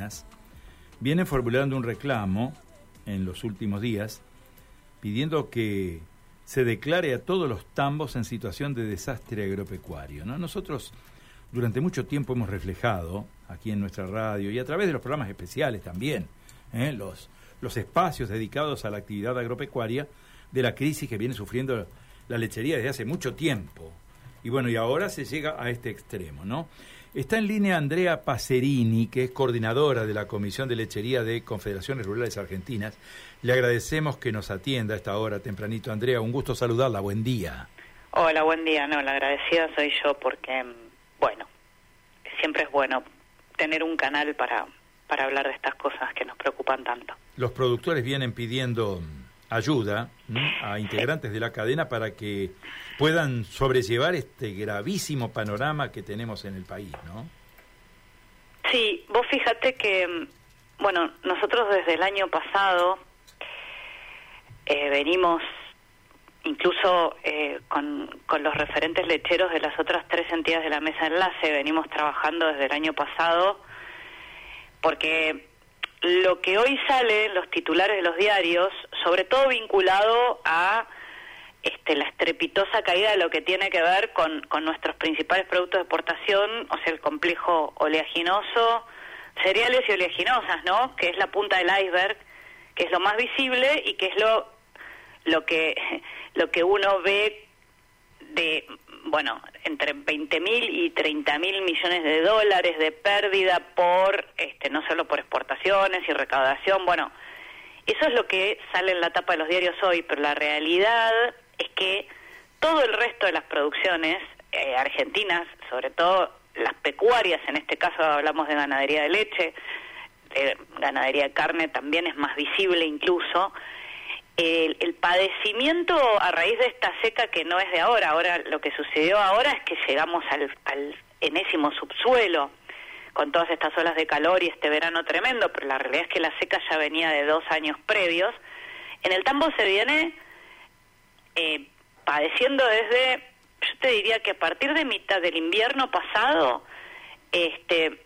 argentinas vienen formulando un reclamo en los últimos días pidiendo que se declare a todos los tambos en situación de desastre agropecuario. ¿no? Nosotros durante mucho tiempo hemos reflejado aquí en nuestra radio y a través de los programas especiales también, ¿eh? los, los espacios dedicados a la actividad agropecuaria, de la crisis que viene sufriendo la lechería desde hace mucho tiempo. Y bueno, y ahora se llega a este extremo, ¿no? Está en línea Andrea Pacerini, que es coordinadora de la Comisión de Lechería de Confederaciones Rurales Argentinas. Le agradecemos que nos atienda a esta hora tempranito. Andrea, un gusto saludarla. Buen día. Hola, buen día. No, la agradecida soy yo porque, bueno, siempre es bueno tener un canal para, para hablar de estas cosas que nos preocupan tanto. Los productores vienen pidiendo ayuda a integrantes de la cadena para que puedan sobrellevar este gravísimo panorama que tenemos en el país, ¿no? Sí, vos fíjate que, bueno, nosotros desde el año pasado eh, venimos incluso eh, con, con los referentes lecheros de las otras tres entidades de la mesa enlace, venimos trabajando desde el año pasado porque lo que hoy sale en los titulares de los diarios, sobre todo vinculado a este, la estrepitosa caída de lo que tiene que ver con, con nuestros principales productos de exportación, o sea, el complejo oleaginoso, cereales y oleaginosas, ¿no? Que es la punta del iceberg, que es lo más visible y que es lo, lo, que, lo que uno ve de bueno, entre 20 mil y 30 mil millones de dólares de pérdida por, este, no solo por exportaciones y recaudación, bueno, eso es lo que sale en la tapa de los diarios hoy, pero la realidad es que todo el resto de las producciones eh, argentinas, sobre todo las pecuarias, en este caso hablamos de ganadería de leche, de ganadería de carne también es más visible incluso, el, padecimiento a raíz de esta seca que no es de ahora, ahora lo que sucedió ahora es que llegamos al, enésimo subsuelo con todas estas olas de calor y este verano tremendo, pero la realidad es que la seca ya venía de dos años previos. En el tambo se viene eh, padeciendo desde, yo te diría que a partir de mitad del invierno pasado, este,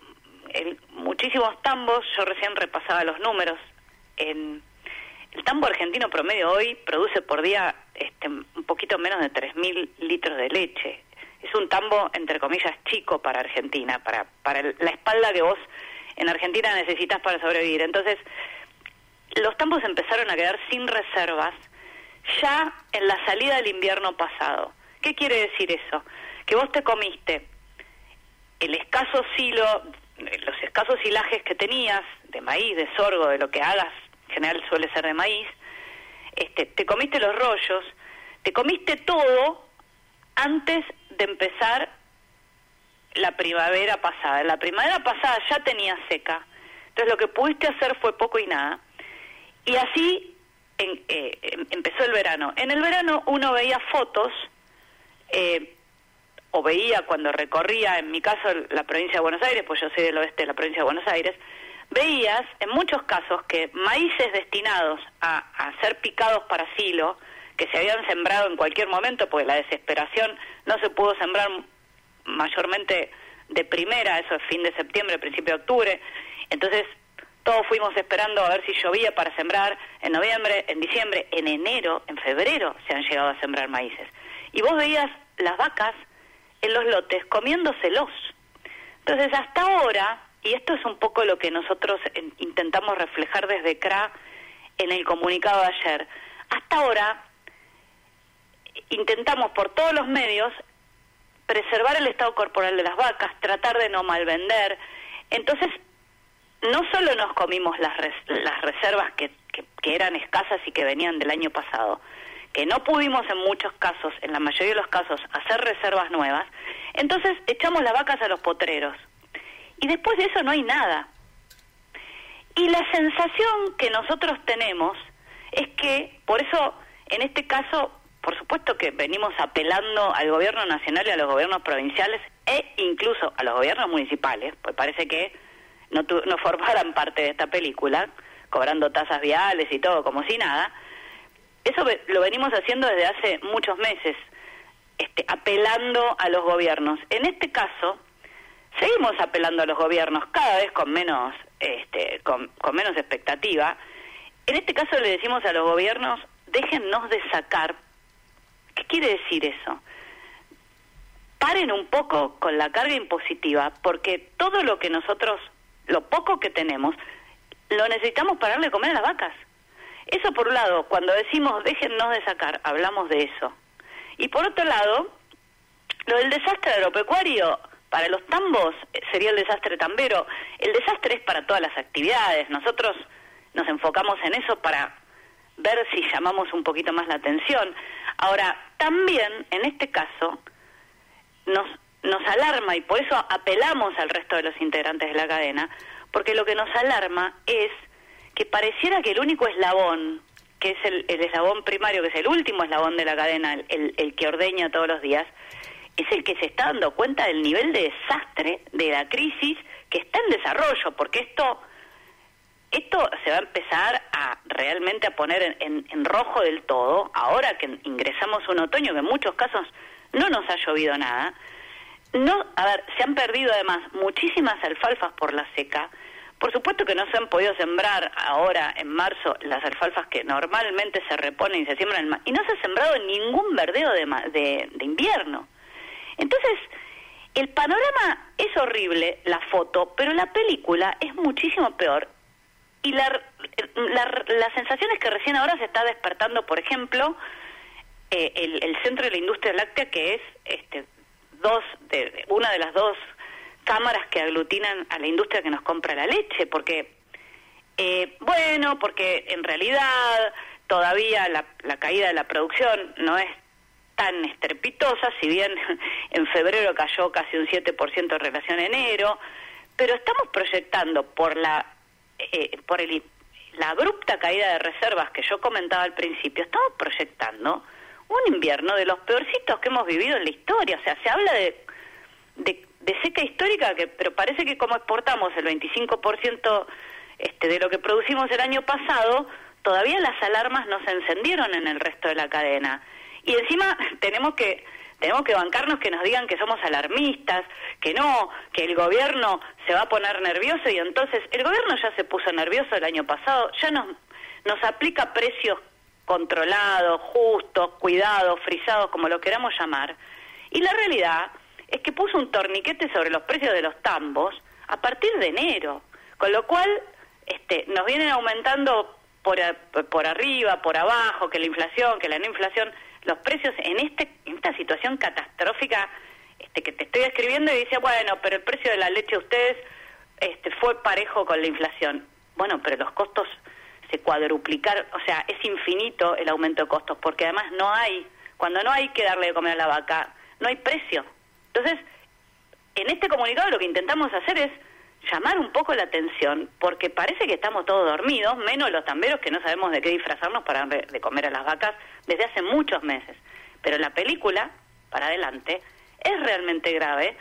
muchísimos tambos, yo recién repasaba los números, en el tambo argentino promedio hoy produce por día este, un poquito menos de 3.000 litros de leche. Es un tambo, entre comillas, chico para Argentina, para, para la espalda que vos en Argentina necesitas para sobrevivir. Entonces, los tambos empezaron a quedar sin reservas ya en la salida del invierno pasado. ¿Qué quiere decir eso? Que vos te comiste el escaso silo, los escasos hilajes que tenías de maíz, de sorgo, de lo que hagas general suele ser de maíz, este, te comiste los rollos, te comiste todo antes de empezar la primavera pasada. La primavera pasada ya tenía seca, entonces lo que pudiste hacer fue poco y nada. Y así eh, em, empezó el verano. En el verano uno veía fotos, eh, o veía cuando recorría, en mi caso, la provincia de Buenos Aires, pues yo soy del oeste de la provincia de Buenos Aires, veías en muchos casos que maíces destinados a, a ser picados para silo, que se habían sembrado en cualquier momento, porque la desesperación no se pudo sembrar mayormente de primera, eso es fin de septiembre, principio de octubre, entonces todos fuimos esperando a ver si llovía para sembrar en noviembre, en diciembre, en enero, en febrero se han llegado a sembrar maíces. Y vos veías las vacas en los lotes comiéndoselos. Entonces hasta ahora y esto es un poco lo que nosotros intentamos reflejar desde CRA en el comunicado de ayer. Hasta ahora intentamos por todos los medios preservar el estado corporal de las vacas, tratar de no malvender. Entonces, no solo nos comimos las, las reservas que, que eran escasas y que venían del año pasado, que no pudimos en muchos casos, en la mayoría de los casos, hacer reservas nuevas, entonces echamos las vacas a los potreros y después de eso no hay nada. Y la sensación que nosotros tenemos es que, por eso, en este caso, por supuesto que venimos apelando al gobierno nacional y a los gobiernos provinciales e incluso a los gobiernos municipales, pues parece que no, no formaran parte de esta película, cobrando tasas viales y todo como si nada. Eso lo venimos haciendo desde hace muchos meses, este, apelando a los gobiernos. En este caso, seguimos apelando a los gobiernos, cada vez con menos este, con, menos expectativa. En este caso le decimos a los gobiernos, déjennos de sacar. ¿Qué quiere decir eso? Paren un poco con la carga impositiva, porque todo lo que nosotros, lo poco que tenemos, lo necesitamos para darle comer a las vacas. Eso por un lado, cuando decimos déjennos de sacar, hablamos de eso. Y por otro lado, lo del desastre agropecuario, para los tambos eh, sería el desastre tambero. El desastre es para todas las actividades. Nosotros nos enfocamos en eso para ver si llamamos un poquito más la atención. Ahora, también en este caso nos, nos alarma y por eso apelamos al resto de los integrantes de la cadena, porque lo que nos alarma es que pareciera que el único eslabón, que es el, eslabón primario, que es el último eslabón de la cadena, el, el que ordeña todos los días, es el que se está dando cuenta del nivel de desastre de la crisis que está en desarrollo, porque esto esto se va a empezar a realmente a poner en, rojo del todo, ahora que ingresamos un otoño que en muchos casos no nos ha llovido nada. No, a ver, se han perdido además muchísimas alfalfas por la seca. Por supuesto que no se han podido sembrar ahora en marzo las alfalfas que normalmente se reponen y se siembran en y no se ha sembrado ningún verdeo de, de, de invierno. Entonces, el panorama es horrible, la foto, pero la película es muchísimo peor. Y la, la, sensación es que recién ahora se está despertando, por ejemplo, eh, el, centro de la industria láctea, que es este, dos de, una de las dos cámaras que aglutinan a la industria que nos compra la leche, porque, eh, bueno, porque en realidad todavía la, la caída de la producción no es tan estrepitosa, si bien en febrero cayó casi un 7% en relación a enero, pero estamos proyectando por la eh, por el, la abrupta caída de reservas que yo comentaba al principio, estamos proyectando un invierno de los peorcitos que hemos vivido en la historia. O sea, se habla de, de, seca histórica, que, pero parece que como exportamos el 25% este, de lo que producimos el año pasado, todavía las alarmas no se encendieron en el resto de la cadena. Y encima tenemos que tenemos que bancarnos que nos digan que somos alarmistas, que no, que el gobierno se va a poner nervioso y entonces el gobierno ya se puso nervioso el año pasado, ya nos, nos aplica precios controlados, justos, cuidados, frisados, como lo queramos llamar. Y la realidad es que puso un torniquete sobre los precios de los tambos a partir de enero, con lo cual este, nos vienen aumentando por, por arriba, por abajo, que la inflación, que la no inflación los precios en, este, en esta situación catastrófica este, que te estoy escribiendo y dice, bueno, pero el precio de la leche ustedes este, fue parejo con la inflación. Bueno, pero los costos se cuadruplicaron, o sea, es infinito el aumento de costos, porque además no hay, cuando no hay que darle de comer a la vaca, no hay precio. Entonces, en este comunicado lo que intentamos hacer es llamar un poco la atención, porque parece que estamos todos dormidos, menos los tamberos que no sabemos de qué disfrazarnos para de comer a las vacas desde hace muchos meses. Pero la película, para adelante, es realmente grave.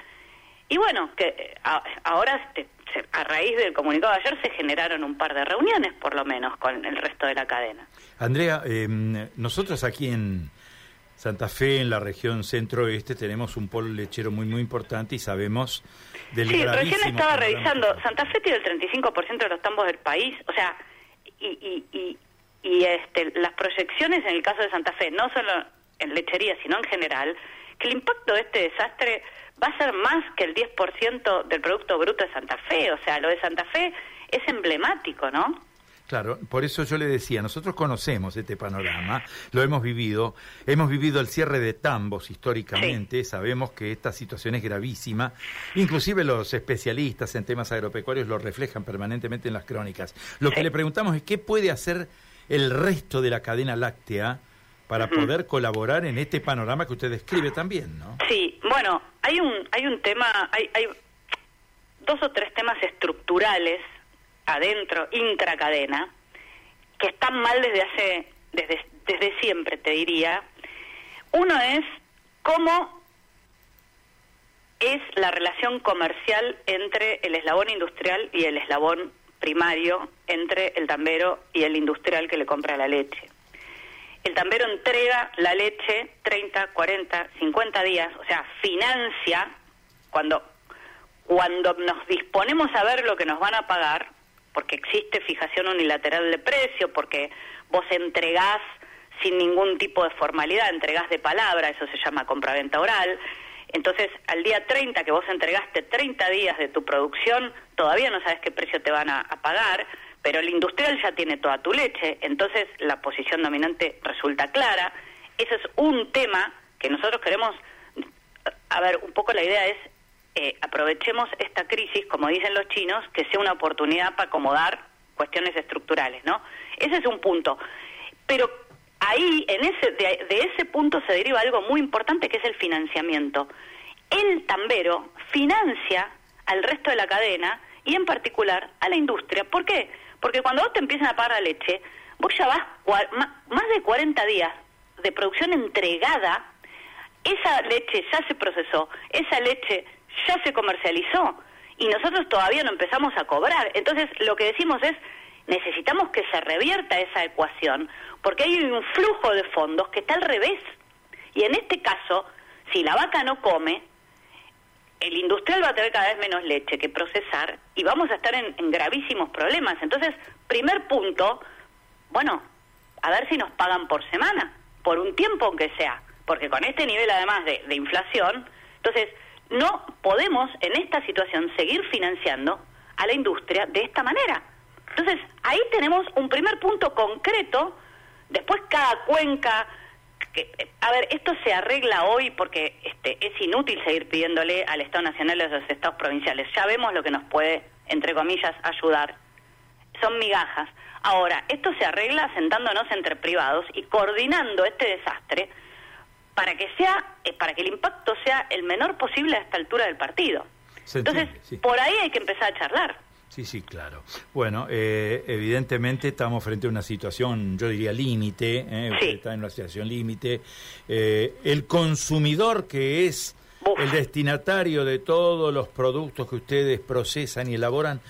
Y bueno, que eh, ahora este, a raíz del comunicado de ayer se generaron un par de reuniones, por lo menos, con el resto de la cadena. Andrea, em, nosotros aquí en Santa Fe, en la región centro-oeste, tenemos un polo lechero muy, muy importante y sabemos del Sí, recién estaba revisando. Santa Fe tiene el 35% de los tambos del país, o sea, y, y, y este, las proyecciones en el caso de Santa Fe, no solo en lechería, sino en general, que el impacto de este desastre va a ser más que el 10% del Producto Bruto de Santa Fe. O sea, lo de Santa Fe es emblemático, ¿no? Claro, por eso yo le decía, nosotros conocemos este panorama, lo hemos vivido, hemos vivido el cierre de tambos históricamente, sabemos que esta situación es gravísima, inclusive los especialistas en temas agropecuarios lo reflejan permanentemente en las crónicas. Lo que le preguntamos es qué puede hacer el resto de la cadena láctea para poder colaborar en este panorama que usted describe también, ¿no? Sí, bueno, hay un hay un tema, hay, hay dos o tres temas estructurales adentro, intracadena, que están mal desde hace, desde, desde siempre, te diría. Uno es cómo es la relación comercial entre el eslabón industrial y el eslabón primario entre el tambero y el industrial que le compra la leche. El tambero entrega la leche 30, 40, 50 días, o sea, financia cuando cuando nos disponemos a ver lo que nos van a pagar, porque existe fijación unilateral de precio, porque vos entregás sin ningún tipo de formalidad, entregás de palabra, eso se llama compraventa oral. Entonces, al día 30 que vos entregaste 30 días de tu producción, todavía no sabes qué precio te van a, pagar, pero el industrial ya tiene toda tu leche, entonces la posición dominante resulta clara. Ese es un tema que nosotros queremos, a ver, un poco la idea es eh, aprovechemos esta crisis, como dicen los chinos, que sea una oportunidad para acomodar cuestiones estructurales, ¿no? Ese es un punto. Pero ahí, en ese, de, ese punto se deriva algo muy importante que es el financiamiento. El tambero financia al resto de la cadena y en particular a la industria. ¿Por qué? Porque cuando vos te empiezan a pagar la leche, vos ya vas más de 40 días de producción entregada, esa leche ya se procesó, esa leche ya se comercializó y nosotros todavía no empezamos a cobrar. Entonces, lo que decimos es, necesitamos que se revierta esa ecuación, porque hay un flujo de fondos que está al revés. Y en este caso, si la vaca no come, el industrial va a tener cada vez menos leche que procesar y vamos a estar en, gravísimos problemas. Entonces, primer punto, bueno, a ver si nos pagan por semana, por un tiempo aunque sea, porque con este nivel además de, inflación, entonces no podemos en esta situación seguir financiando a la industria de esta manera. Entonces, ahí tenemos un primer punto concreto, después cada cuenca, que, a ver, esto se arregla hoy porque este, es inútil seguir pidiéndole al Estado Nacional y a los Estados provinciales. Ya vemos lo que nos puede, entre comillas, ayudar. Son migajas. Ahora, esto se arregla sentándonos entre privados y coordinando este desastre para que sea eh, para que el impacto sea el menor posible a esta altura del partido. Entonces, por ahí hay que empezar a charlar. Sí, sí, claro. Bueno, eh, evidentemente estamos frente a una situación, yo diría, límite, eh, está en una situación límite. Eh, el consumidor que es el destinatario de todos los productos que ustedes procesan y elaboran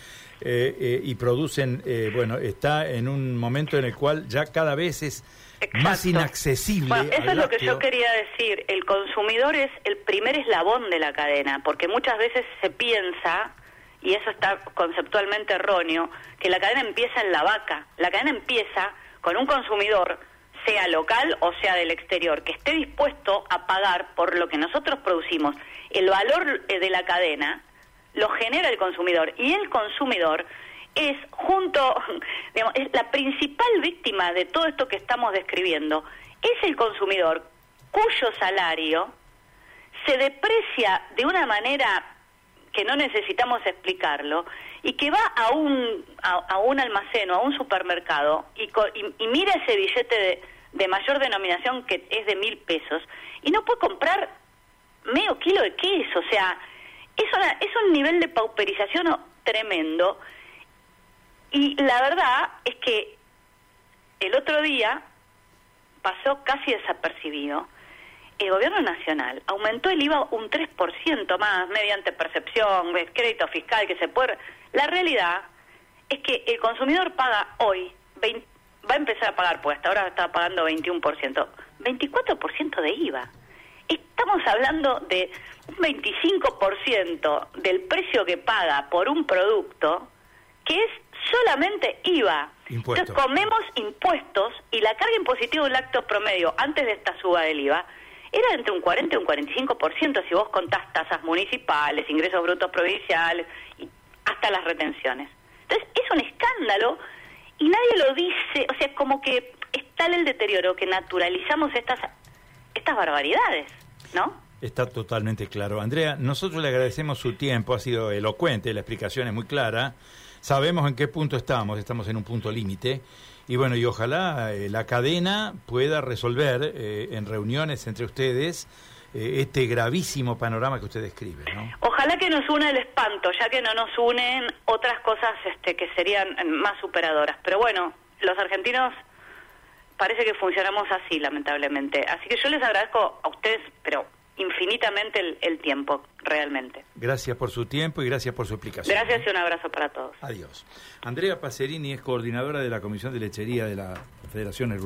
y producen, bueno, está en un momento en el cual ya cada vez es más inaccesible. Bueno, eso es lo que yo quería decir. El consumidor es el primer eslabón de la cadena, porque muchas veces se piensa, y eso está conceptualmente erróneo, que la cadena empieza en la vaca. La cadena empieza con un consumidor, sea local o sea del exterior, que esté dispuesto a pagar por lo que nosotros producimos. El valor eh, de la cadena lo genera el consumidor y el consumidor es junto, digamos, es la principal víctima de todo esto que estamos describiendo, es el consumidor cuyo salario se deprecia de una manera que no necesitamos explicarlo y que va a un, a, un almacén o a un supermercado y, y, mira ese billete de, de, mayor denominación que es de mil pesos y no puede comprar medio kilo de queso, o sea, es, es un nivel de pauperización tremendo y la verdad es que el otro día pasó casi desapercibido. El gobierno nacional aumentó el IVA un 3% más mediante percepción, crédito fiscal que se puede... La realidad es que el consumidor paga hoy, va a empezar a pagar, pues hasta ahora está pagando 21%, 24% de IVA. Estamos hablando de un 25% del precio que paga por un producto que es solamente IVA. Entonces comemos impuestos y la carga impositiva de un acto promedio antes de esta suba del IVA era entre un 40 y un 45% si vos contás tasas municipales, ingresos brutos provinciales, y hasta las retenciones. Entonces es un escándalo y nadie lo dice, o sea, como que es tal el deterioro que naturalizamos estas, estas barbaridades, ¿no? Está totalmente claro. Andrea, nosotros le agradecemos su tiempo, ha sido elocuente, la explicación es muy clara sabemos en qué punto estamos, estamos en un punto límite. Y bueno, y ojalá eh, la cadena pueda resolver eh, en reuniones entre ustedes eh, este gravísimo panorama que usted describe. ¿no? Ojalá que nos una el espanto, ya que no nos unen otras cosas este, que serían más superadoras. Pero bueno, los argentinos parece que funcionamos así, lamentablemente. Así que yo les agradezco a ustedes, pero infinitamente el, tiempo, realmente. Gracias por su tiempo y gracias por su explicación. Gracias y un abrazo para todos. Adiós. Andrea Pacerini es coordinadora de la Comisión de Lechería de la Federación Rural.